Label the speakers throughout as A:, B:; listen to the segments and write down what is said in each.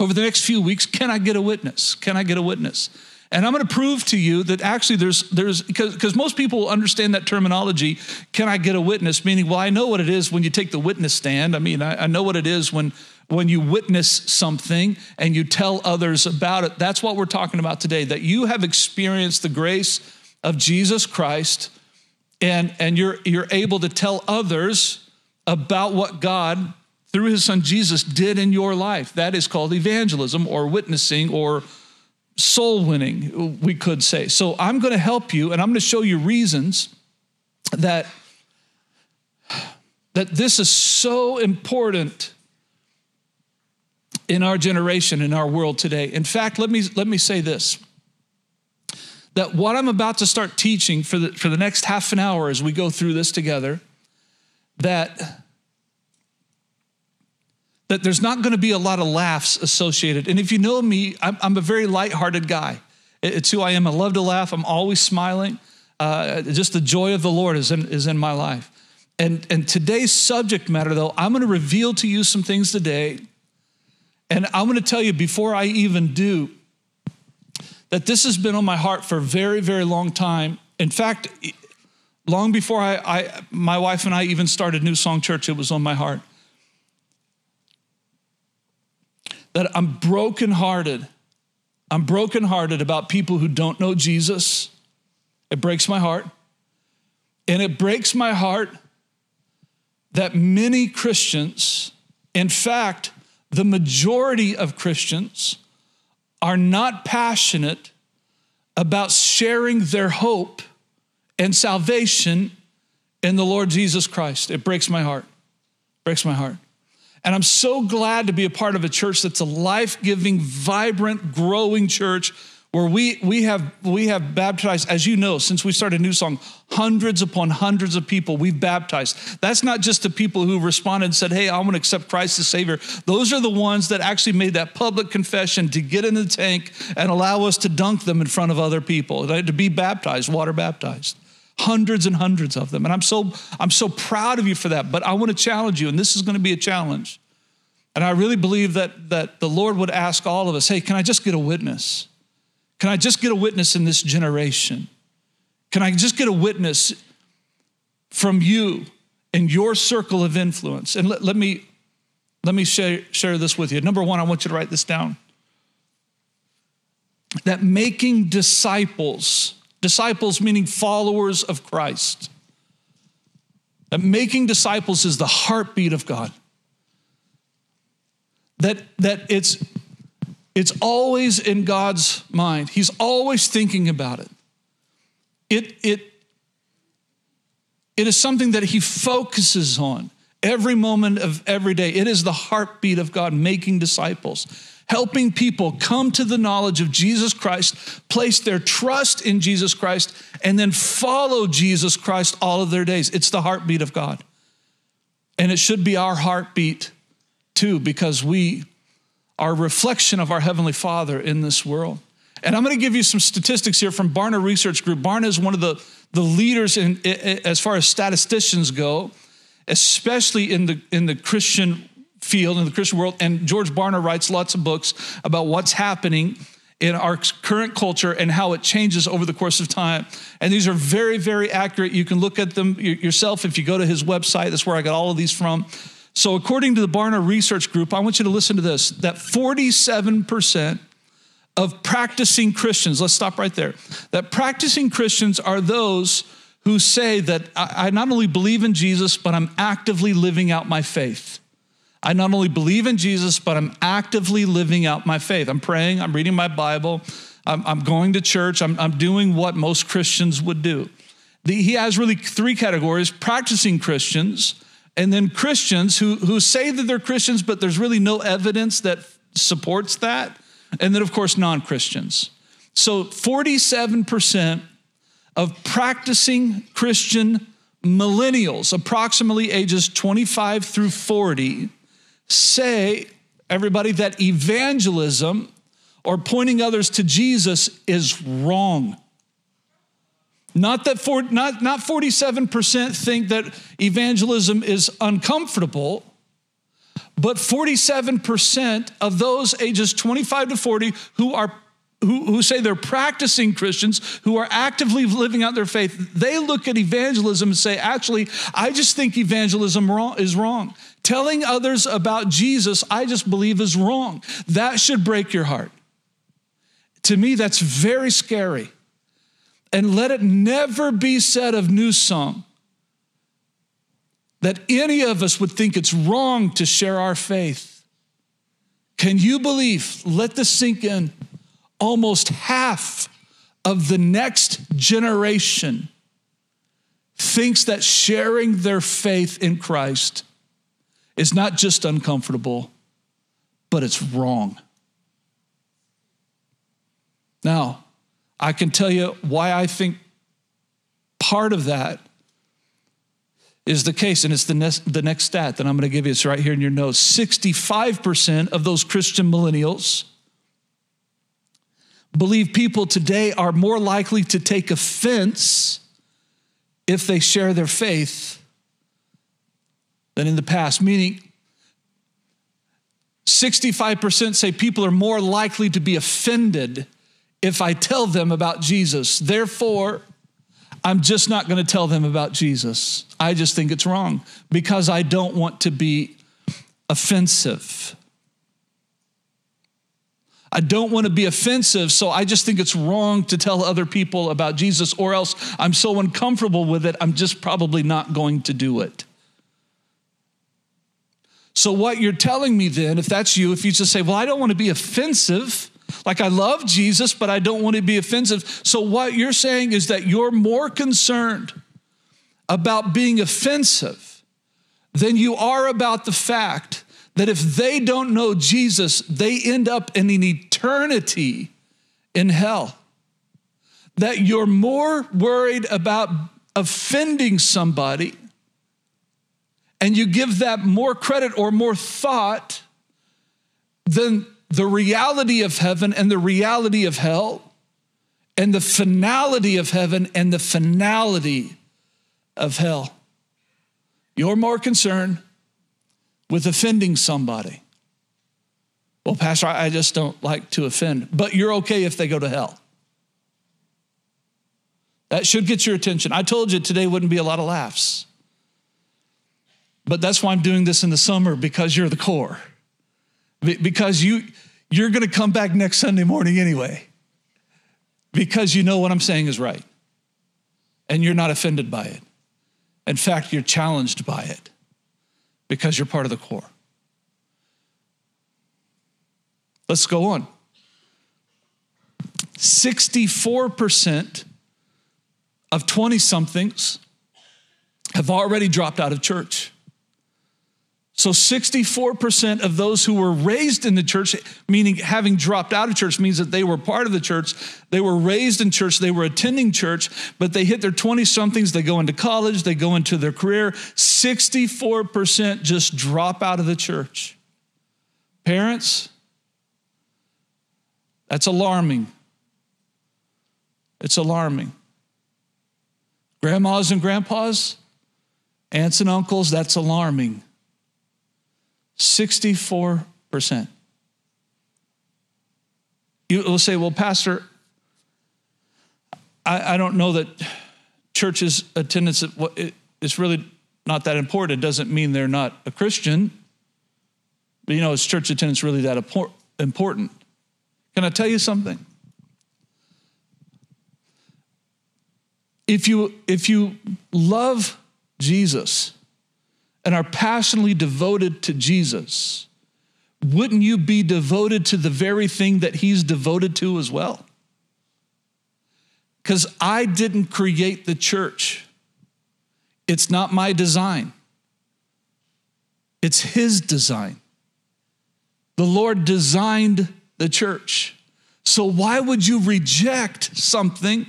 A: over the next few weeks can I get a witness? Can I get a witness? And I'm going to prove to you that actually there's there's because most people understand that terminology. Can I get a witness? Meaning, well, I know what it is when you take the witness stand. I mean, I, I know what it is when when you witness something and you tell others about it. That's what we're talking about today. That you have experienced the grace of Jesus Christ, and and you're you're able to tell others about what God through his son Jesus did in your life. That is called evangelism or witnessing or soul winning, we could say. So I'm going to help you and I'm going to show you reasons that that this is so important in our generation in our world today. In fact, let me let me say this. That what I'm about to start teaching for the for the next half an hour as we go through this together that that there's not going to be a lot of laughs associated. And if you know me, I'm, I'm a very lighthearted guy. It's who I am. I love to laugh. I'm always smiling. Uh, just the joy of the Lord is in, is in my life. And, and today's subject matter, though, I'm going to reveal to you some things today. And I'm going to tell you before I even do that this has been on my heart for a very, very long time. In fact, long before I, I my wife and I even started New Song Church, it was on my heart. That I'm brokenhearted. I'm brokenhearted about people who don't know Jesus. It breaks my heart. And it breaks my heart that many Christians, in fact, the majority of Christians, are not passionate about sharing their hope and salvation in the Lord Jesus Christ. It breaks my heart. Breaks my heart. And I'm so glad to be a part of a church that's a life giving, vibrant, growing church where we, we, have, we have baptized, as you know, since we started New Song, hundreds upon hundreds of people we've baptized. That's not just the people who responded and said, Hey, I want to accept Christ as Savior. Those are the ones that actually made that public confession to get in the tank and allow us to dunk them in front of other people, to be baptized, water baptized hundreds and hundreds of them. And i'm so i'm so proud of you for that but i want to challenge you and this is going to be a challenge. And i really believe that that the lord would ask all of us hey can i just get a witness? Can i just get a witness in this generation? Can i just get a witness from you in your circle of influence? And let, let me let me share, share this with you. Number one i want you to write this down. That making disciples Disciples meaning followers of Christ. That making disciples is the heartbeat of God. That, that it's, it's always in God's mind. He's always thinking about it. It, it, it is something that he focuses on every moment of every day. It is the heartbeat of God making disciples helping people come to the knowledge of Jesus Christ, place their trust in Jesus Christ, and then follow Jesus Christ all of their days. It's the heartbeat of God. And it should be our heartbeat too, because we are a reflection of our Heavenly Father in this world. And I'm going to give you some statistics here from Barna Research Group. Barna is one of the, the leaders in, as far as statisticians go, especially in the, in the Christian field in the Christian world. And George Barna writes lots of books about what's happening in our current culture and how it changes over the course of time. And these are very, very accurate. You can look at them yourself if you go to his website. That's where I got all of these from. So, according to the Barna Research Group, I want you to listen to this that 47% of practicing Christians, let's stop right there, that practicing Christians are those who say that I not only believe in Jesus, but I'm actively living out my faith. I not only believe in Jesus, but I'm actively living out my faith. I'm praying, I'm reading my Bible, I'm, I'm going to church, I'm, I'm, doing what most Christians would do. The, he has really three categories practicing Christians, and then Christians who, who say that they're Christians, but there's really no evidence that supports that. And then, of course, non Christians. So 47% of practicing Christian millennials, approximately ages 25 through 40, say, everybody, that evangelism or pointing others to Jesus is wrong. Not that for, not, not 47% think that evangelism is uncomfortable, but 47% of those ages 25 to 40 who are who, who say they're practicing Christians, who are actively living out their faith, they look at evangelism and say, actually, I just think evangelism wrong, is wrong. Telling others about Jesus, I just believe is wrong. That should break your heart. To me, that's very scary. And let it never be said of New Song that any of us would think it's wrong to share our faith. Can you believe? Let this sink in. Almost half of the next generation thinks that sharing their faith in Christ is not just uncomfortable, but it's wrong. Now, I can tell you why I think part of that is the case, and it's the next, the next stat that I'm going to give you. It's right here in your notes. 65% of those Christian millennials believe people today are more likely to take offense if they share their faith than in the past, meaning 65% say people are more likely to be offended if I tell them about Jesus. Therefore, I'm just not going to tell them about Jesus. I just think it's wrong because I don't want to be offensive. I don't want to be offensive, so I just think it's wrong to tell other people about Jesus, or else I'm so uncomfortable with it, I'm just probably not going to do it. So, what you're telling me then, if that's you, if you just say, Well, I don't want to be offensive, like, I love Jesus, but I don't want to be offensive. So, what you're saying is that you're more concerned about being offensive than you are about the fact that if they don't know Jesus, they end up in an eternity in hell. That you're more worried about offending somebody and you give that more credit or more thought than the reality of heaven and the reality of hell, and the finality of heaven and the finality of hell. You're more concerned with offending somebody. Well, Pastor, I just don't like to offend, but you're okay if they go to hell. That should get your attention. I told you today wouldn't be a lot of laughs. But that's why I'm doing this in the summer because you're the core. Because you, you're going to come back next Sunday morning anyway because you know what I'm saying is right and you're not offended by it. In fact, you're challenged by it because you're part of the core. Let's go on. 64% of 20 somethings have already dropped out of church. So 64% of those who were raised in the church, meaning having dropped out of church, means that they were part of the church. They were raised in church, they were attending church, but they hit their 20 somethings, they go into college, they go into their career. 64% just drop out of the church. Parents, that's alarming. It's alarming. Grandmas and grandpas, aunts and uncles, that's alarming. 64%. You will say, well, Pastor, I, I don't know that church's attendance is really not that important. It doesn't mean they're not a Christian. But you know, is church attendance really that important? Can I tell you something? If you, if you love Jesus, and are passionately devoted to Jesus, wouldn't you be devoted to the very thing that he's devoted to as well? Because I didn't create the church, it's not my design, it's his design. The Lord designed the church. So why would you reject something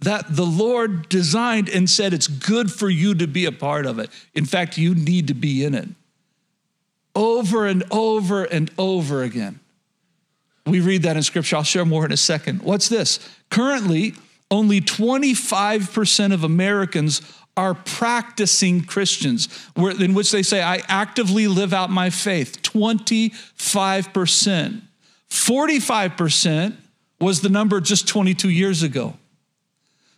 A: that the Lord designed and said it's good for you to be a part of it? In fact, you need to be in it. Over and over and over again. We read that in scripture. I'll share more in a second. What's this? Currently, only 25% of Americans are practicing Christians, in which they say, I actively live out my faith. 25%. 45% was the number just 22 years ago.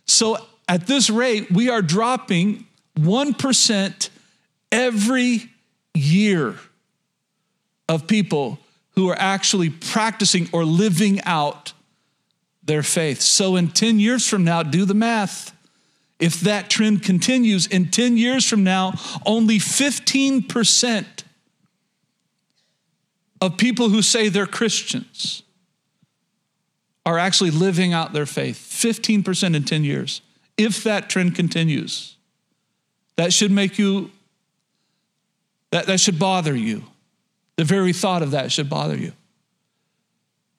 A: So at this rate, we are dropping 1% every year of people who are actually practicing or living out their faith. So in 10 years from now, do the math. If that trend continues, in 10 years from now, only 15% of people who say they're Christians are actually living out their faith. 15% in 10 years. If that trend continues, that should make you, that, that should bother you. The very thought of that should bother you.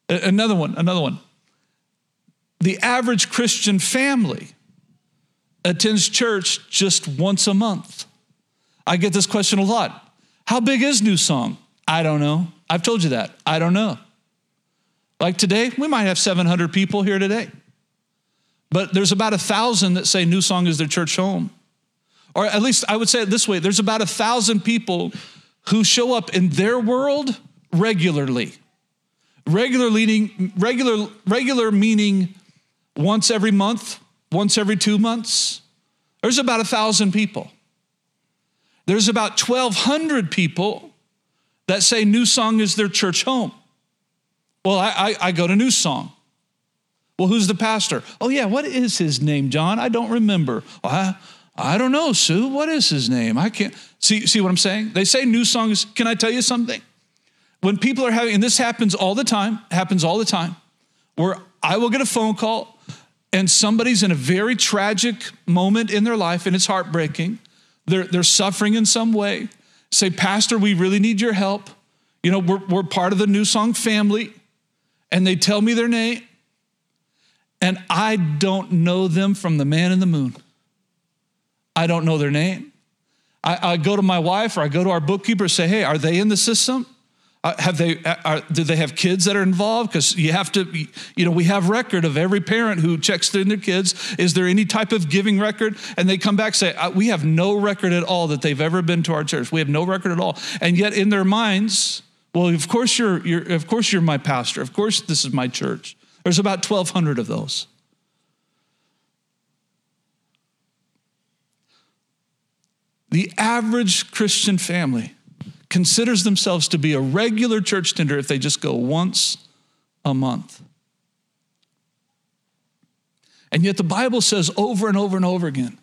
A: Another one, another one. The average Christian family attends church just once a month. I get this question a lot. How big is New Song? I don't know. I've told you that. I don't know. Like today, we might have 700 people here today. But there's about a thousand that say New Song is their church home. Or at least I would say it this way there's about a thousand people who show up in their world regularly. Regular meaning, regular, regular meaning once every month, once every two months. There's about a thousand people. There's about 1,200 people that say New Song is their church home. Well, I, I, I go to New Song. Well, who's the pastor? Oh, yeah, what is his name, John? I don't remember. I, I don't know, Sue. What is his name? I can't. See, see what I'm saying? They say New Song is, can I tell you something? When people are having, and this happens all the time, happens all the time, where I will get a phone call and somebody's in a very tragic moment in their life and it's heartbreaking. They're, they're suffering in some way. Say, Pastor, we really need your help. You know, we're, we're part of the New Song family. And they tell me their name, and I don't know them from the man in the moon. I don't know their name. I, I go to my wife or I go to our bookkeeper and say, hey, are they in the system? Uh, have they uh, are, do they have kids that are involved because you have to you know we have record of every parent who checks in their kids is there any type of giving record and they come back say uh, we have no record at all that they've ever been to our church we have no record at all and yet in their minds well of course you're, you're of course you're my pastor. Of course this is my church. There's about 1200 of those. The average christian family considers themselves to be a regular church tender if they just go once a month. And yet the Bible says over and over and over again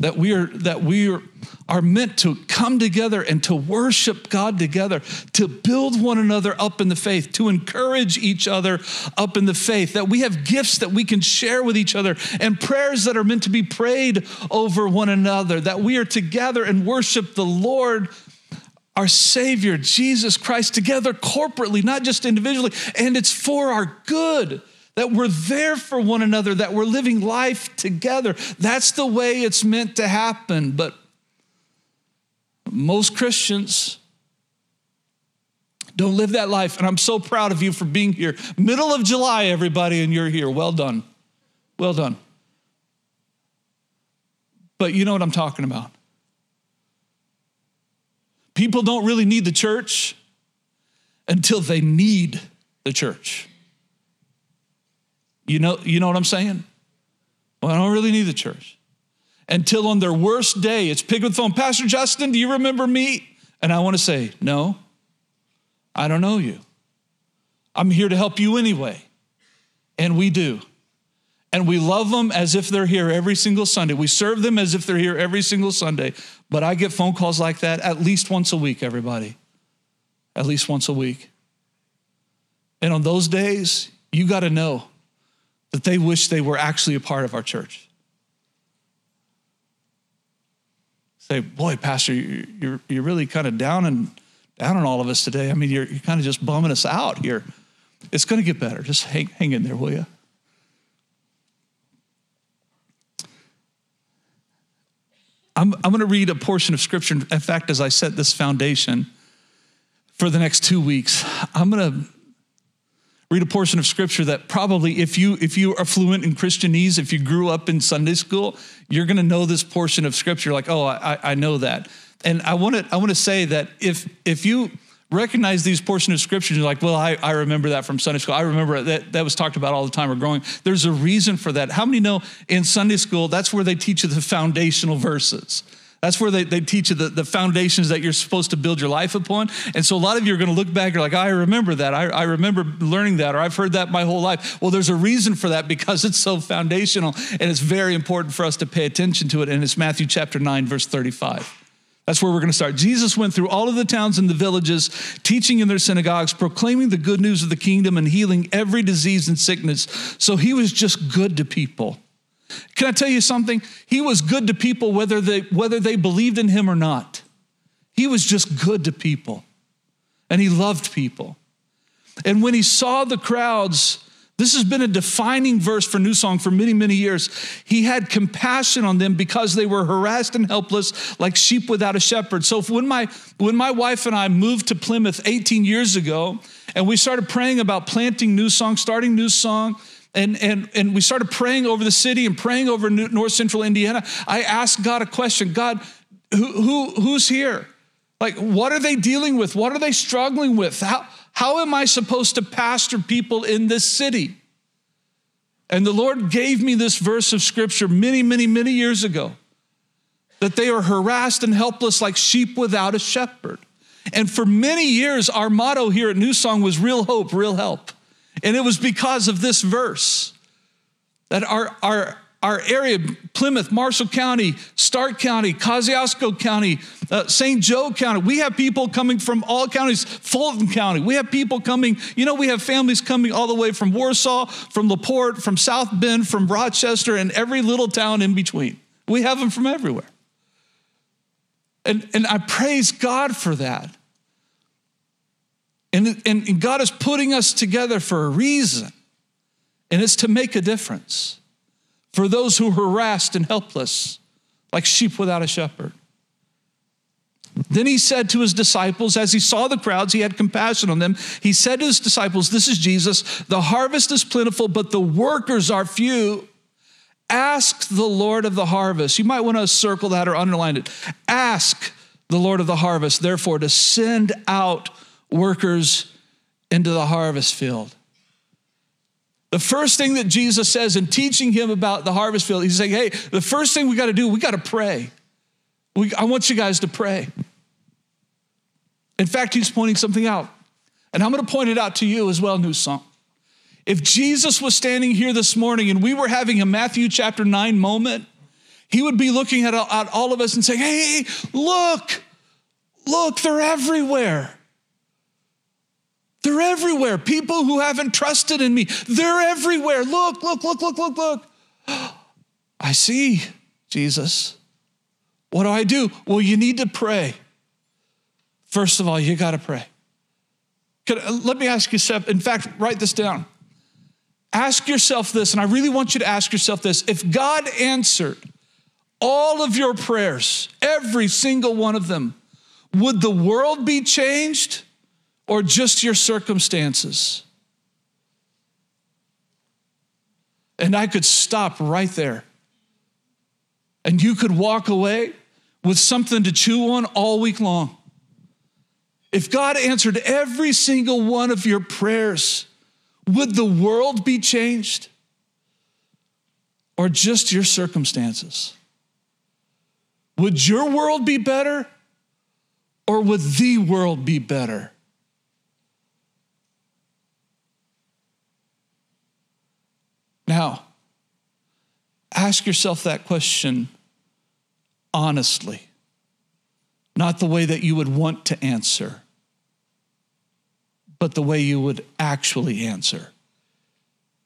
A: that we are that we are, are meant to come together and to worship God together, to build one another up in the faith, to encourage each other up in the faith, that we have gifts that we can share with each other and prayers that are meant to be prayed over one another, that we are together and worship the Lord our Savior, Jesus Christ, together corporately, not just individually. And it's for our good that we're there for one another, that we're living life together. That's the way it's meant to happen. But most Christians don't live that life. And I'm so proud of you for being here. Middle of July, everybody, and you're here. Well done. Well done. But you know what I'm talking about. People don't really need the church until they need the church. You know, you know what I'm saying? Well, I don't really need the church. Until on their worst day, it's up the phone, Pastor Justin, do you remember me? And I want to say, no, I don't know you. I'm here to help you anyway. And we do and we love them as if they're here every single Sunday. We serve them as if they're here every single Sunday. But I get phone calls like that at least once a week, everybody. At least once a week. And on those days, you got to know that they wish they were actually a part of our church. Say, boy, Pastor, you're, you're really kind of down and down on all of us today. I mean, you're, you're kind of just bumming us out here. It's going to get better. Just hang, hang in there, will you? I'm, I'm going to read a portion of scripture. In fact, as I set this foundation for the next two weeks, I'm going to read a portion of scripture that probably if you if you are fluent in christianese if you grew up in sunday school you're going to know this portion of scripture like oh i, I know that. And i want to i want to say that if if you recognize these portions of scripture you're like well I, I remember that from sunday school. I remember that that was talked about all the time we're growing. There's a reason for that. How many know in sunday school that's where they teach you the foundational verses that's where they, they teach you the, the foundations that you're supposed to build your life upon. And so a lot of you are going to look back, you're like, I remember that. I, I remember learning that, or I've heard that my whole life. Well, there's a reason for that because it's so foundational and it's very important for us to pay attention to it. And it's Matthew chapter 9, verse 35. That's where we're going to start. Jesus went through all of the towns and the villages, teaching in their synagogues, proclaiming the good news of the kingdom, and healing every disease and sickness. So he was just good to people. Can I tell you something? He was good to people whether they, whether they believed in him or not. He was just good to people, and he loved people. And when he saw the crowds, this has been a defining verse for New Song for many, many years. He had compassion on them because they were harassed and helpless like sheep without a shepherd. So when my when my wife and I moved to Plymouth 18 years ago and we started praying about planting New Song, starting New Song, and, and, and we started praying over the city and praying over north central Indiana, I asked God a question God, who, who, who's here? Like, what are they dealing with? What are they struggling with? How, how am I supposed to pastor people in this city? And the Lord gave me this verse of scripture many, many, many years ago that they are harassed and helpless like sheep without a shepherd. And for many years, our motto here at New Song was real hope, real help. And it was because of this verse that our, our, our area, Plymouth, Marshall County, Starke County, Kosciusko County, uh, St. Joe County, we have people coming from all counties, Fulton County. We have people coming, you know, we have families coming all the way from Warsaw, from LaPorte, from South Bend, from Rochester, and every little town in between. We have them from everywhere. And, and I praise God for that. And, and, God is putting us together for a reason, and it's to make a difference for those who are harassed and helpless, like sheep without a shepherd. Then he said to his disciples, as he saw the crowds, he had compassion on them. He said to his disciples, This is Jesus, the harvest is plentiful, but the workers are few. Ask the Lord of the harvest. You might want to circle that or underline it. Ask the Lord of the harvest, therefore, to send out workers into the harvest field. The first thing that Jesus says in teaching him about the harvest field, he's saying, hey, the first thing we got to do, we got to pray. We, I want you guys to pray. In fact, he's pointing something out. And I'm going to point it out to you as well, New Song. If Jesus was standing here this morning and we were having a Matthew chapter 9 moment, he would be looking at, at all of us and saying, hey, look, look, they're everywhere. They're everywhere. People who haven't trusted in me, they're everywhere. Look, look, look, look, look, look. I see, Jesus. What do I do? Well, you need to pray. First of all, you got to pray. Could, uh, let me ask you, Seth, in fact, write this down. Ask yourself this, and I really want you to ask yourself this. If God answered all of your prayers, every single one of them, would the world be changed? Or just your circumstances? And I could stop right there. And you could walk away with something to chew on all week long. If God answered every single one of your prayers, would the world be changed? Or just your circumstances? Would your world be better? Or would the world be better? Now, ask yourself that question honestly, not the way that you would want to answer, but the way you would actually answer.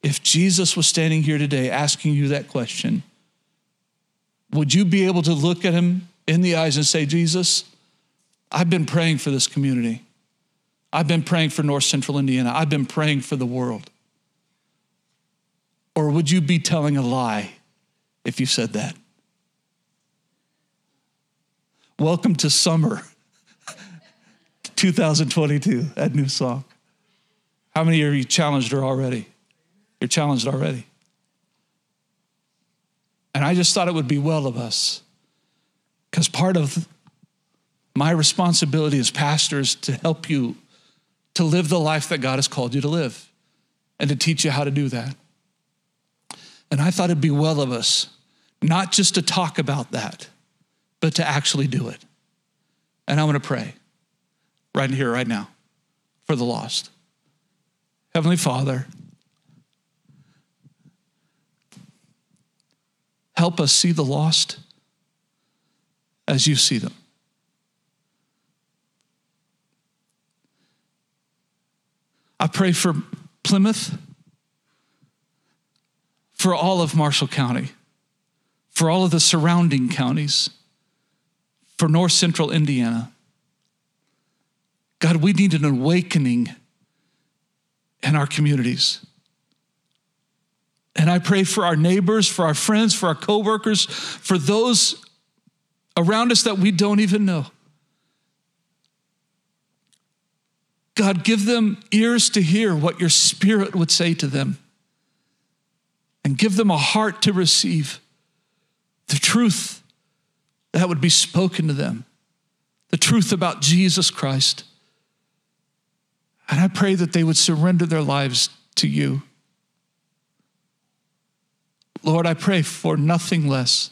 A: If Jesus was standing here today asking you that question, would you be able to look at him in the eyes and say, Jesus, I've been praying for this community. I've been praying for North Central Indiana. I've been praying for the world. Or would you be telling a lie if you said that? Welcome to summer 2022 at New Song. How many of you challenged her already? You're challenged already. And I just thought it would be well of us because part of my responsibility as pastor is to help you to live the life that God has called you to live and to teach you how to do that. And I thought it'd be well of us not just to talk about that, but to actually do it. And I'm going to pray right here, right now, for the lost. Heavenly Father, help us see the lost as you see them. I pray for Plymouth, for all of Marshall County, for all of the surrounding counties, for North Central Indiana. God, we need an awakening in our communities. And I pray for our neighbors, for our friends, for our coworkers, for those around us that we don't even know. God, give them ears to hear what your spirit would say to them. And give them a heart to receive the truth that would be spoken to them, the truth about Jesus Christ. And I pray that they would surrender their lives to you. Lord, I pray for nothing less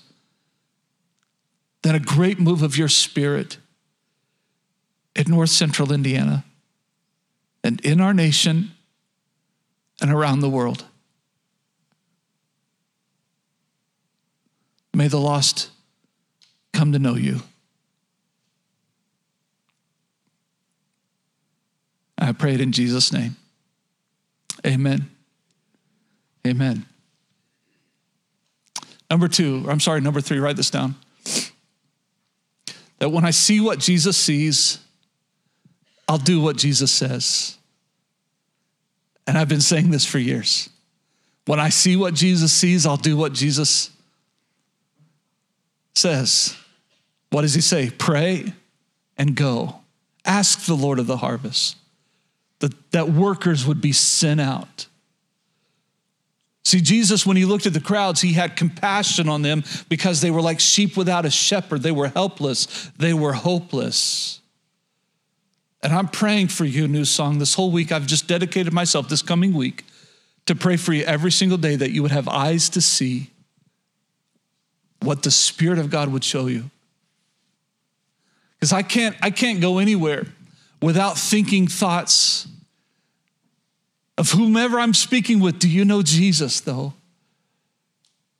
A: than a great move of your spirit in North Central Indiana and in our nation and around the world. May the lost come to know you. I pray it in Jesus' name. Amen. Amen. Number two, I'm sorry, number three, write this down. That when I see what Jesus sees, I'll do what Jesus says. And I've been saying this for years. When I see what Jesus sees, I'll do what Jesus says. What does he say? Pray and go. Ask the Lord of the harvest that, that workers would be sent out. See, Jesus, when he looked at the crowds, he had compassion on them because they were like sheep without a shepherd. They were helpless, they were hopeless. And I'm praying for you, New Song. This whole week, I've just dedicated myself this coming week to pray for you every single day that you would have eyes to see what the Spirit of God would show you. Because I can't, I can't go anywhere without thinking thoughts of whomever I'm speaking with. Do you know Jesus, though?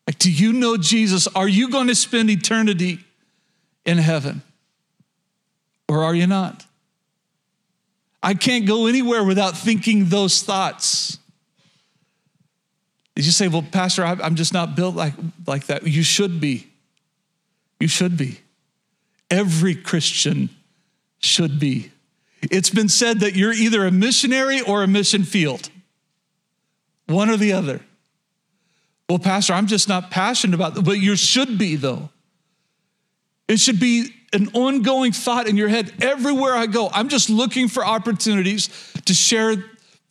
A: Like, do you know Jesus? Are you going to spend eternity in heaven? Or are you not? I can't go anywhere without thinking those thoughts. You say, well, Pastor, I'm just not built like, like that? You should be. You should be. Every Christian should be. It's been said that you're either a missionary or a mission field, one or the other. Well, Pastor, I'm just not passionate about that, but you should be, though. It should be an ongoing thought in your head everywhere I go. I'm just looking for opportunities to share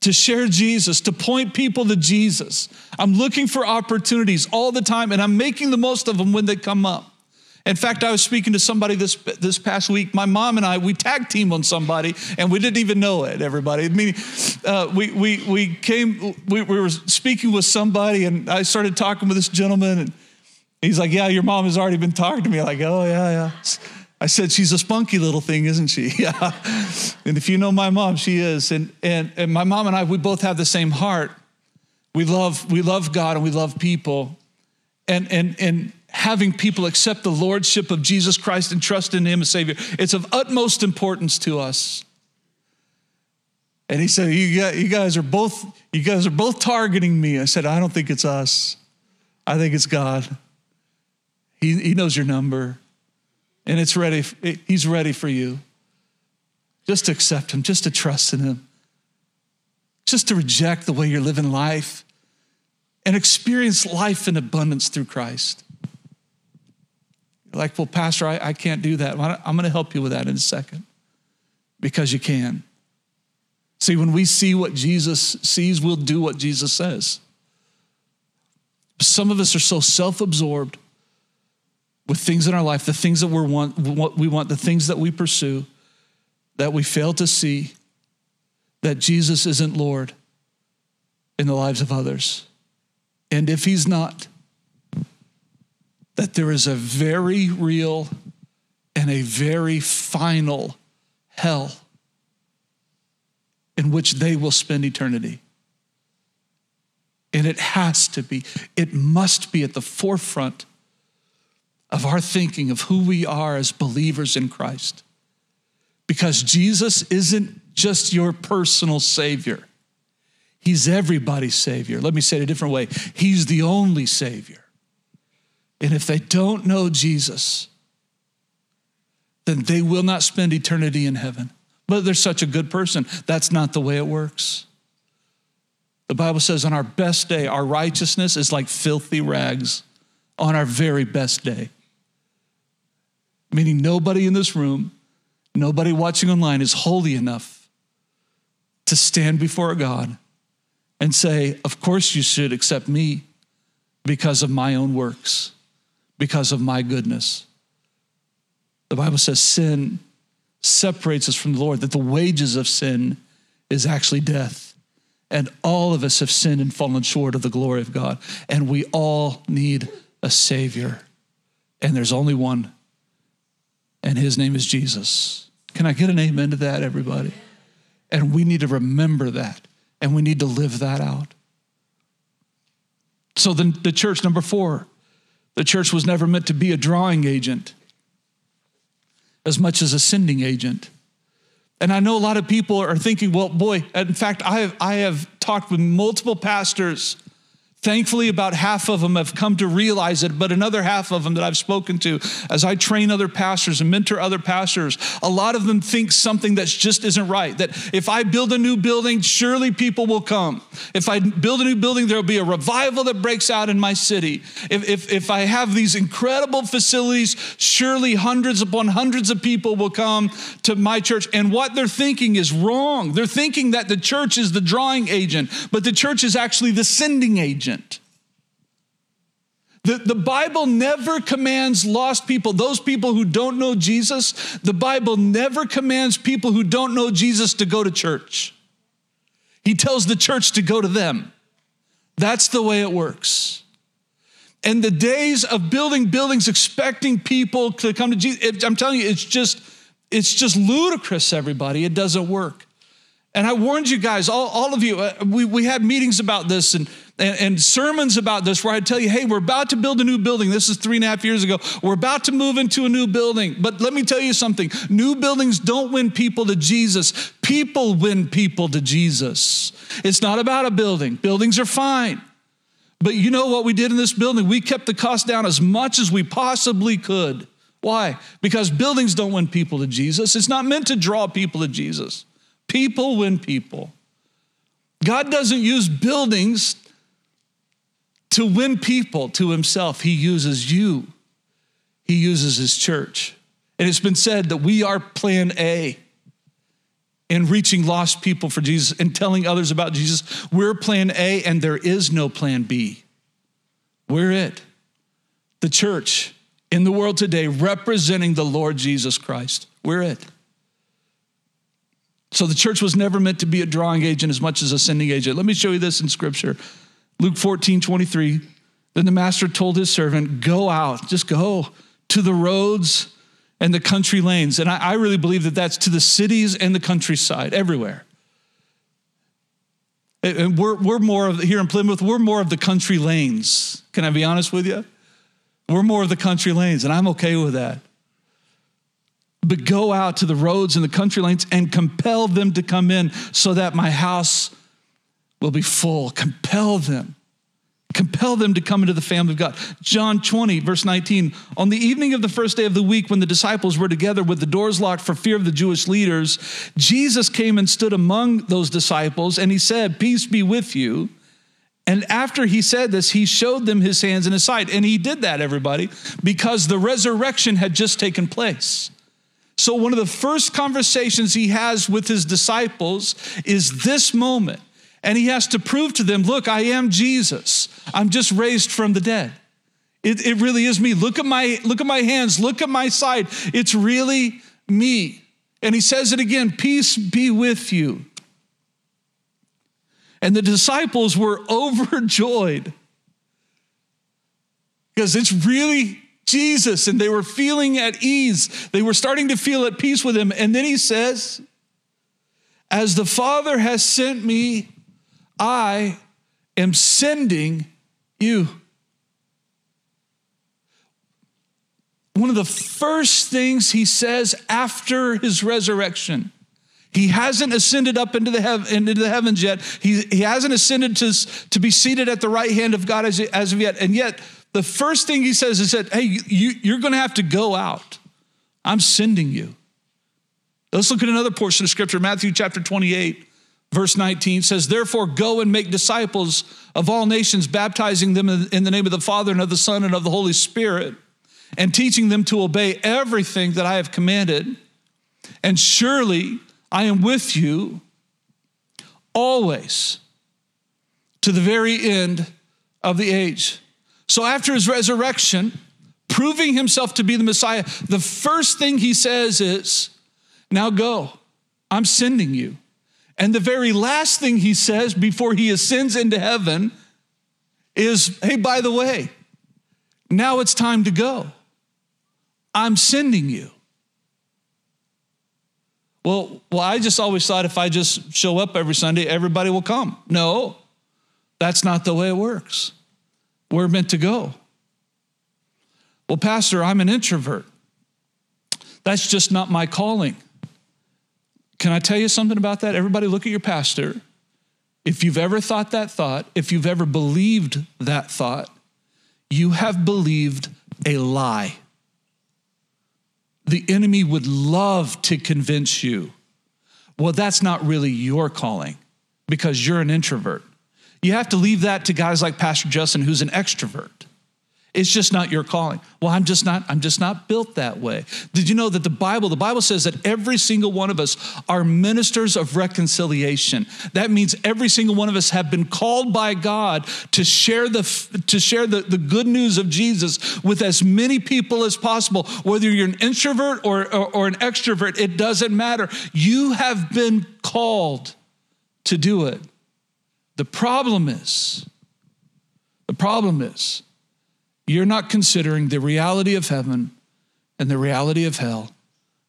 A: to share Jesus, to point people to Jesus. I'm looking for opportunities all the time and I'm making the most of them when they come up. In fact, I was speaking to somebody this, this past week. My mom and I, we tag team on somebody, and we didn't even know it, everybody. I mean, uh, we, we, we came, we, we were speaking with somebody, and I started talking with this gentleman, and he's like, Yeah, your mom has already been talking to me. Like, oh, yeah, yeah. I said, she's a spunky little thing, isn't she? yeah. And if you know my mom, she is. And, and, and my mom and I, we both have the same heart. We love, we love God and we love people. And, and, and having people accept the lordship of Jesus Christ and trust in him as Savior, it's of utmost importance to us. And he said, you guys are both, you guys are both targeting me. I said, I don't think it's us. I think it's God. He, he knows your number and it's ready, he's ready for you. just to accept Him, just to trust in Him, just to reject the way you're living life and experience life in abundance through Christ. You're like, well, Pastor, I, I can't do that. I'm going to help you with that in a second because you can. See, when we see what Jesus sees, we'll do what Jesus says. Some of us are so self absorbed with things in our life, the things that we want, what we want, the things that we pursue, that we fail to see that Jesus isn't Lord in the lives of others. And if He's not, that there is a very real and a very final hell in which they will spend eternity. And it has to be, it must be at the forefront of our thinking of who we are as believers in Christ. Because Jesus isn't just your personal Savior, He's everybody's Savior. Let me say it a different way He's the only Savior. And if they don't know Jesus, then they will not spend eternity in heaven. But they're such a good person. That's not the way it works. The Bible says on our best day, our righteousness is like filthy rags on our very best day. Meaning, nobody in this room, nobody watching online is holy enough to stand before God and say, Of course, you should accept me because of my own works, because of my goodness. The Bible says sin separates us from the Lord, that the wages of sin is actually death. And all of us have sinned and fallen short of the glory of God. And we all need a Savior. And there's only one, and His name is Jesus. Can I get an amen to that, everybody? And we need to remember that, and we need to live that out. So, then the church, number four, the church was never meant to be a drawing agent as much as a sending agent. And I know a lot of people are thinking, well, boy, in fact, I have, I have talked with multiple pastors Thankfully, about half of them have come to realize it, but another half of them that I've spoken to as I train other pastors and mentor other pastors, a lot of them think something that just isn't right. That if I build a new building, surely people will come. If I build a new building, there'll be a revival that breaks out in my city. If, if, if I have these incredible facilities, surely hundreds upon hundreds of people will come to my church. And what they're thinking is wrong. They're thinking that the church is the drawing agent, but the church is actually the sending agent agent. The, the Bible never commands lost people, those people who don't know Jesus, the Bible never commands people who don't know Jesus to go to church. He tells the church to go to them. That's the way it works. And the days of building buildings expecting people to come to Jesus, I'm telling you, it's just, it's just ludicrous, everybody. It doesn't work. And I warned you guys, all, all of you, uh, we, we had meetings about this and, and, and, sermons about this where I tell you, hey, we're about to build a new building. This is three and a half years ago. We're about to move into a new building. But let me tell you something new buildings don't win people to Jesus, people win people to Jesus. It's not about a building, buildings are fine. But you know what we did in this building? We kept the cost down as much as we possibly could. Why? Because buildings don't win people to Jesus. It's not meant to draw people to Jesus. People win people. God doesn't use buildings to win people to himself. He uses you, he uses his church. And it's been said that we are plan A in reaching lost people for Jesus and telling others about Jesus. We're plan A, and there is no plan B. We're it. The church in the world today representing the Lord Jesus Christ. We're it. So the church was never meant to be a drawing agent as much as a sending agent. Let me show you this in scripture. Luke 14, 23. Then the master told his servant, Go out, just go to the roads and the country lanes. And I, I really believe that that's to the cities and the countryside, everywhere. And we're, we're more of, here in Plymouth, we're more of the country lanes. Can I be honest with you? We're more of the country lanes, and I'm okay with that but go out to the roads and the country lanes and compel them to come in so that my house will be full. Compel them. compel them to come into the family of God. John 20, verse 19. On the evening of the first day of the week, when the disciples were together with the doors locked for fear of the Jewish leaders, Jesus came and stood among those disciples, and he said, Peace be with you. And after he said this, he showed them his hands and his side. And he did that, everybody, because the resurrection had just taken place. So, one of the first conversations he has with his disciples is this moment. And he has to prove to them look, I am Jesus. I'm just raised from the dead. It, it really is me. Look at my look at my hands, look at my side. It's really me. And he says it again, peace be with you. And the disciples were overjoyed because it's really Jesus and they were feeling at ease. They were starting to feel at peace with him. And then he says, As the Father has sent me, I am sending you. One of the first things he says after his resurrection he hasn't ascended up into the, into the heavens yet. He, he hasn't ascended to, to be seated at the right hand of God as, as of yet. And yet, the first thing he says is that, hey, you, you're going to have to go out. I'm sending you. Let's look at another portion of scripture. Matthew chapter 28, verse 19 says, Therefore, go and make disciples of all nations, baptizing them in the name of the Father and of the Son and of the Holy Spirit, and teaching them to obey everything that I have commanded. And surely, I am with you always to the very end of the age. So after his resurrection, proving himself to be the Messiah, the first thing he says is, Now go, I'm sending you. And the very last thing he says before he ascends into heaven is, Hey, by the way, now it's time to go. I'm sending you. Well, well, I just always thought if I just show up every Sunday, everybody will come. No, that's not the way it works. We're meant to go. Well, Pastor, I'm an introvert. That's just not my calling. Can I tell you something about that? Everybody, look at your pastor. If you've ever thought that thought, if you've ever believed that thought, you have believed a lie the enemy would love to convince you, well, that's not really your calling because you're an introvert. You have to leave that to guys like Pastor Justin, who's an extrovert. It's just not your calling. Well, I'm just not I'm just not built that way. Did you know that the Bible the Bible says that every single one of us are ministers of reconciliation. That means every single one of us have been called by God to share the to share the, the good news of Jesus with as many people as possible. Whether you're an introvert or, or, or an extrovert, it doesn't matter. You have been called to do it. The problem is, the problem is you're not considering the reality of heaven and the reality of hell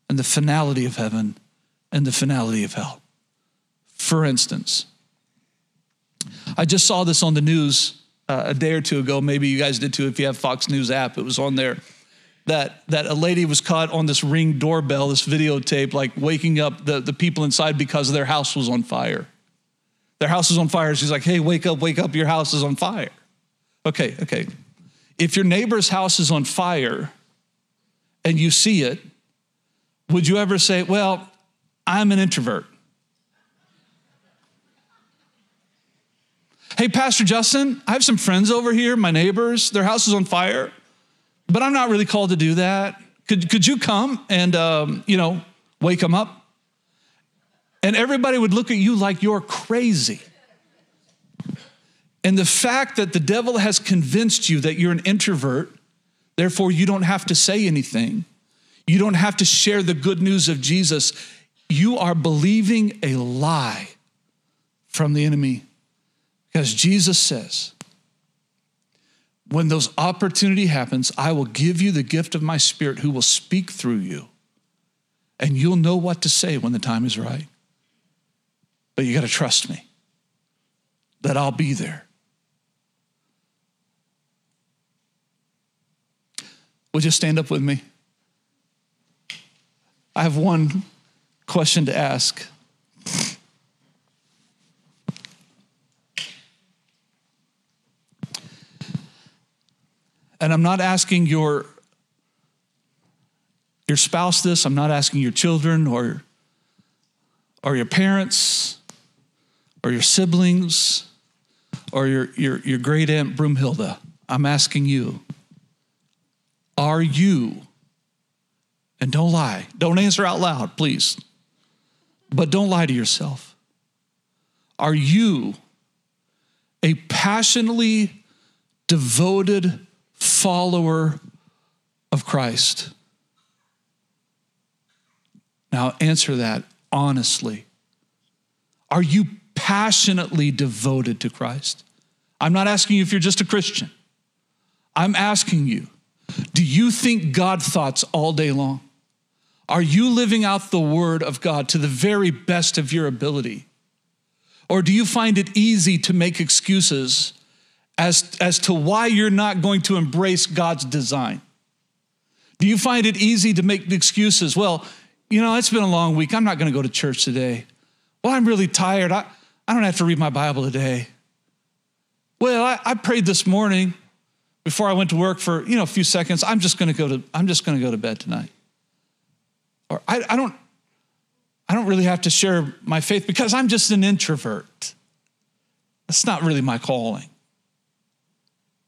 A: and the finality of heaven and the finality of hell. For instance, I just saw this on the news uh, a day or two ago. Maybe you guys did too if you have Fox News app. It was on there that, that a lady was caught on this ring doorbell, this videotape, like waking up the, the people inside because their house was on fire. Their house was on fire. She's like, hey, wake up, wake up, your house is on fire. Okay, okay, if your neighbor's house is on fire and you see it, would you ever say, Well, I'm an introvert? Hey, Pastor Justin, I have some friends over here, my neighbors, their house is on fire, but I'm not really called to do that. Could, could you come and, um, you know, wake them up? And everybody would look at you like you're crazy. And the fact that the devil has convinced you that you're an introvert, therefore you don't have to say anything, you don't have to share the good news of Jesus, you are believing a lie from the enemy. Because Jesus says, when those opportunity happens, I will give you the gift of my spirit who will speak through you. And you'll know what to say when the time is right. But you got to trust me that I'll be there. Would you stand up with me? I have one question to ask. And I'm not asking your your spouse this, I'm not asking your children or or your parents or your siblings or your your, your great aunt Broomhilda. I'm asking you, are you and don't lie. Don't answer out loud, please. But don't lie to yourself. Are you a passionately devoted follower of Christ? Now, answer that honestly. Are you passionately devoted to Christ? I'm not asking you if you're just a Christian. I'm asking you, do you think God thoughts all day long? Are you living out the word of God to the very best of your ability? Or do you find it easy to make excuses as, as to why you're not going to embrace God's design? Do you find it easy to make excuses? Well, you know, it's been a long week. I'm not going to go to church today. Well, I'm really tired. I, I don't have to read my Bible today. Well, I, I prayed this morning before I went to work for, you know, a few seconds. I'm just going to go to, I'm just to go to bed tonight or I, I don't I don't really have to share my faith because I'm just an introvert. That's not really my calling.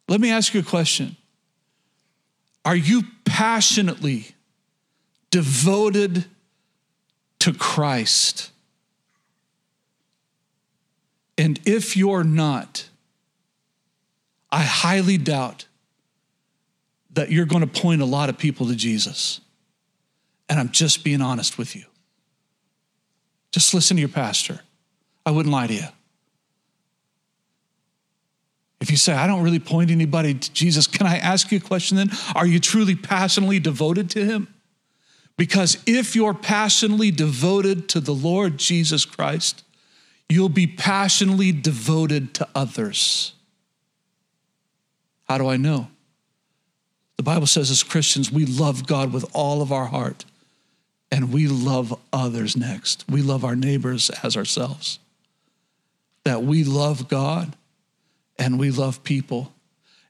A: Let me ask you a question. Are you passionately devoted to Christ? And if you're not, I highly doubt that you're going to point a lot of people to Jesus. And I'm just being honest with you. Just listen to your pastor. I wouldn't lie to you. If you say, I don't really point anybody to Jesus, can I ask you a question then? Are you truly passionately devoted to him? Because if you're passionately devoted to the Lord Jesus Christ, you'll be passionately devoted to others. How do I know? The Bible says, as Christians, we love God with all of our heart and we love others next. We love our neighbors as ourselves. That we love God and we love people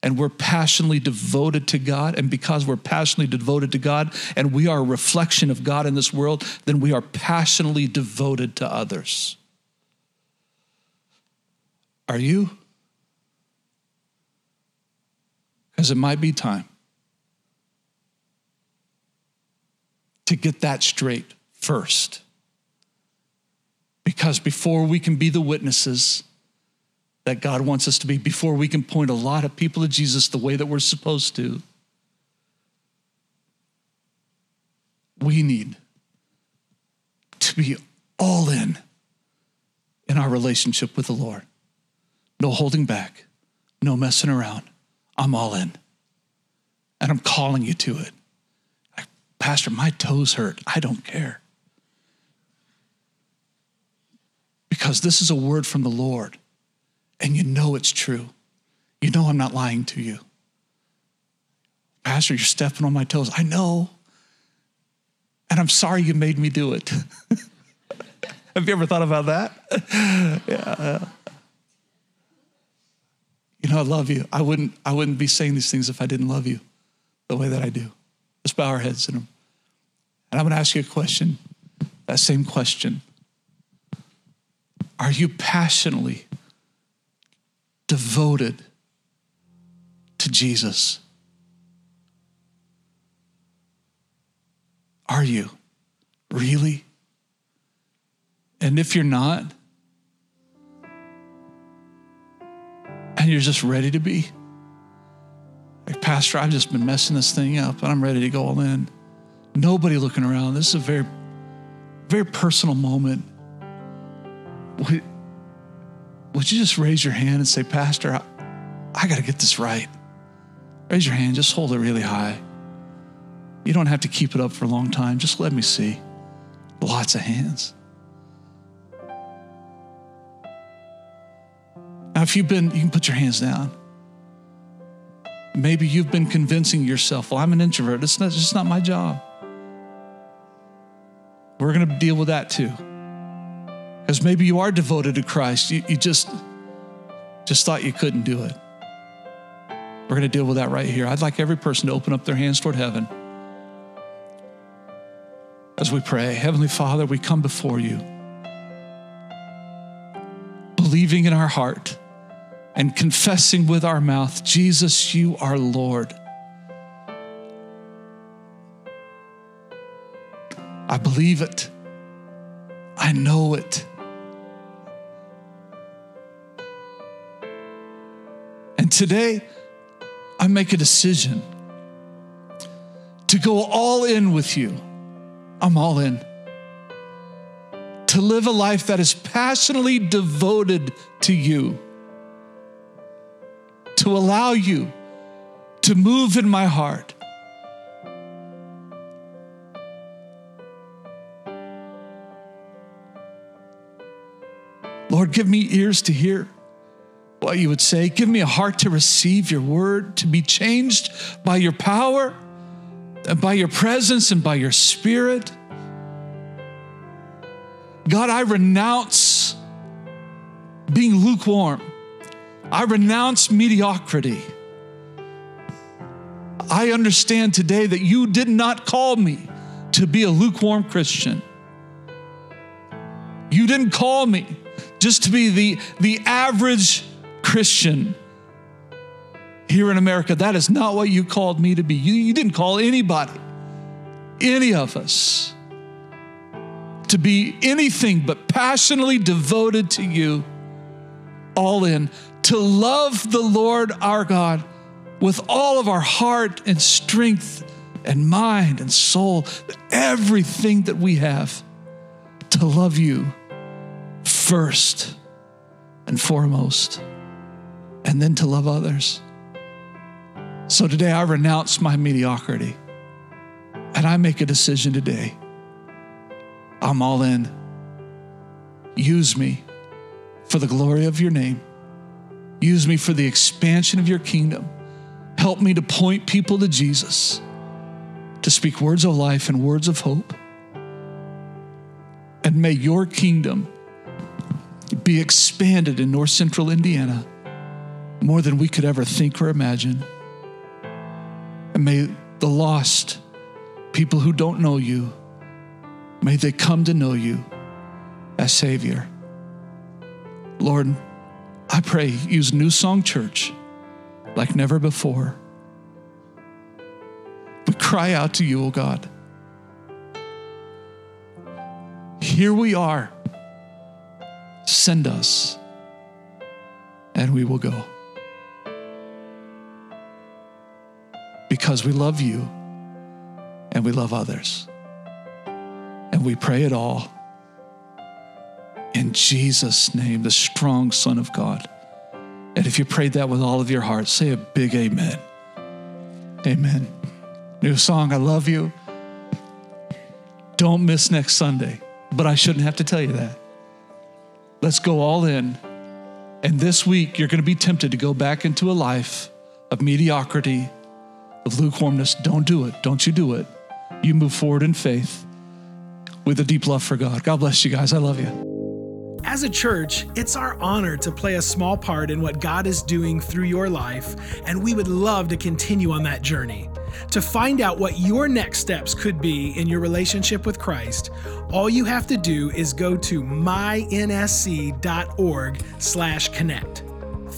A: and we're passionately devoted to God. And because we're passionately devoted to God and we are a reflection of God in this world, then we are passionately devoted to others. Are you? Because it might be time to get that straight first. Because before we can be the witnesses that God wants us to be, before we can point a lot of people to Jesus the way that we're supposed to, we need to be all in in our relationship with the Lord. No holding back, no messing around. I'm all in. And I'm calling you to it. Pastor, my toes hurt. I don't care. Because this is a word from the Lord, and you know it's true. You know I'm not lying to you. Pastor, you're stepping on my toes. I know. And I'm sorry you made me do it. Have you ever thought about that? yeah. You know, I love you. I wouldn't, I wouldn't be saying these things if I didn't love you the way that I do. Let's bow our heads in them. And I'm going to ask you a question, that same question. Are you passionately devoted to Jesus? Are you? Really? And if you're not, and you're just ready to be, like, Pastor, I've just been messing this thing up and I'm ready to go all in. Nobody looking around. This is a very, very personal moment. Would, would you just raise your hand and say, Pastor, I, I got to get this right? Raise your hand, just hold it really high. You don't have to keep it up for a long time. Just let me see. Lots of hands. Now, if you've been, you can put your hands down. Maybe you've been convincing yourself, well, I'm an introvert. It's, not, it's just not my job. We're going to deal with that too. Because maybe you are devoted to Christ. You, you just, just thought you couldn't do it. We're going to deal with that right here. I'd like every person to open up their hands toward heaven. As we pray, Heavenly Father, we come before you, believing in our heart and confessing with our mouth, Jesus, you are Lord. I believe it. I know it. And today, I make a decision to go all in with you. I'm all in. To live a life that is passionately devoted to you. To allow you to move in my heart. Lord, give me ears to hear what you would say. Give me a heart to receive your word, to be changed by your power, and by your presence, and by your spirit. God, I renounce being lukewarm. I renounce mediocrity. I understand today that you did not call me to be a lukewarm Christian. You didn't call me just to be the, the average Christian here in America. That is not what you called me to be. You, you didn't call anybody, any of us, to be anything but passionately devoted to you, all in, to love the Lord our God with all of our heart and strength and mind and soul, everything that we have, to love you first and foremost, and then to love others. So today I renounce my mediocrity and I make a decision today. I'm all in. Use me for the glory of your name. Use me for the expansion of your kingdom. Help me to point people to Jesus, to speak words of life and words of hope. And may your kingdom be expanded in north central Indiana more than we could ever think or imagine. And may the lost, people who don't know you, may they come to know you as Savior. Lord, I pray, use New Song Church like never before. We cry out to you, O oh God. Here we are. Send us, and we will go. Because we love you and we love others. And we pray it all in Jesus' name, the strong Son of God. And if you prayed that with all of your heart, say a big amen. Amen. New song, I love you. Don't miss next Sunday, but I shouldn't have to tell you that. Let's go all in. And this week, you're going to be tempted to go back into a life of mediocrity, of lukewarmness. Don't do it. Don't you do it. You move forward in faith with a deep love for God. God bless you guys. I love you.
B: As a church, it's our honor to play a small part in what God is doing through your life, and we would love to continue on that journey. To find out what your next steps could be in your relationship with Christ, all you have to do is go to mynsc.org/connect.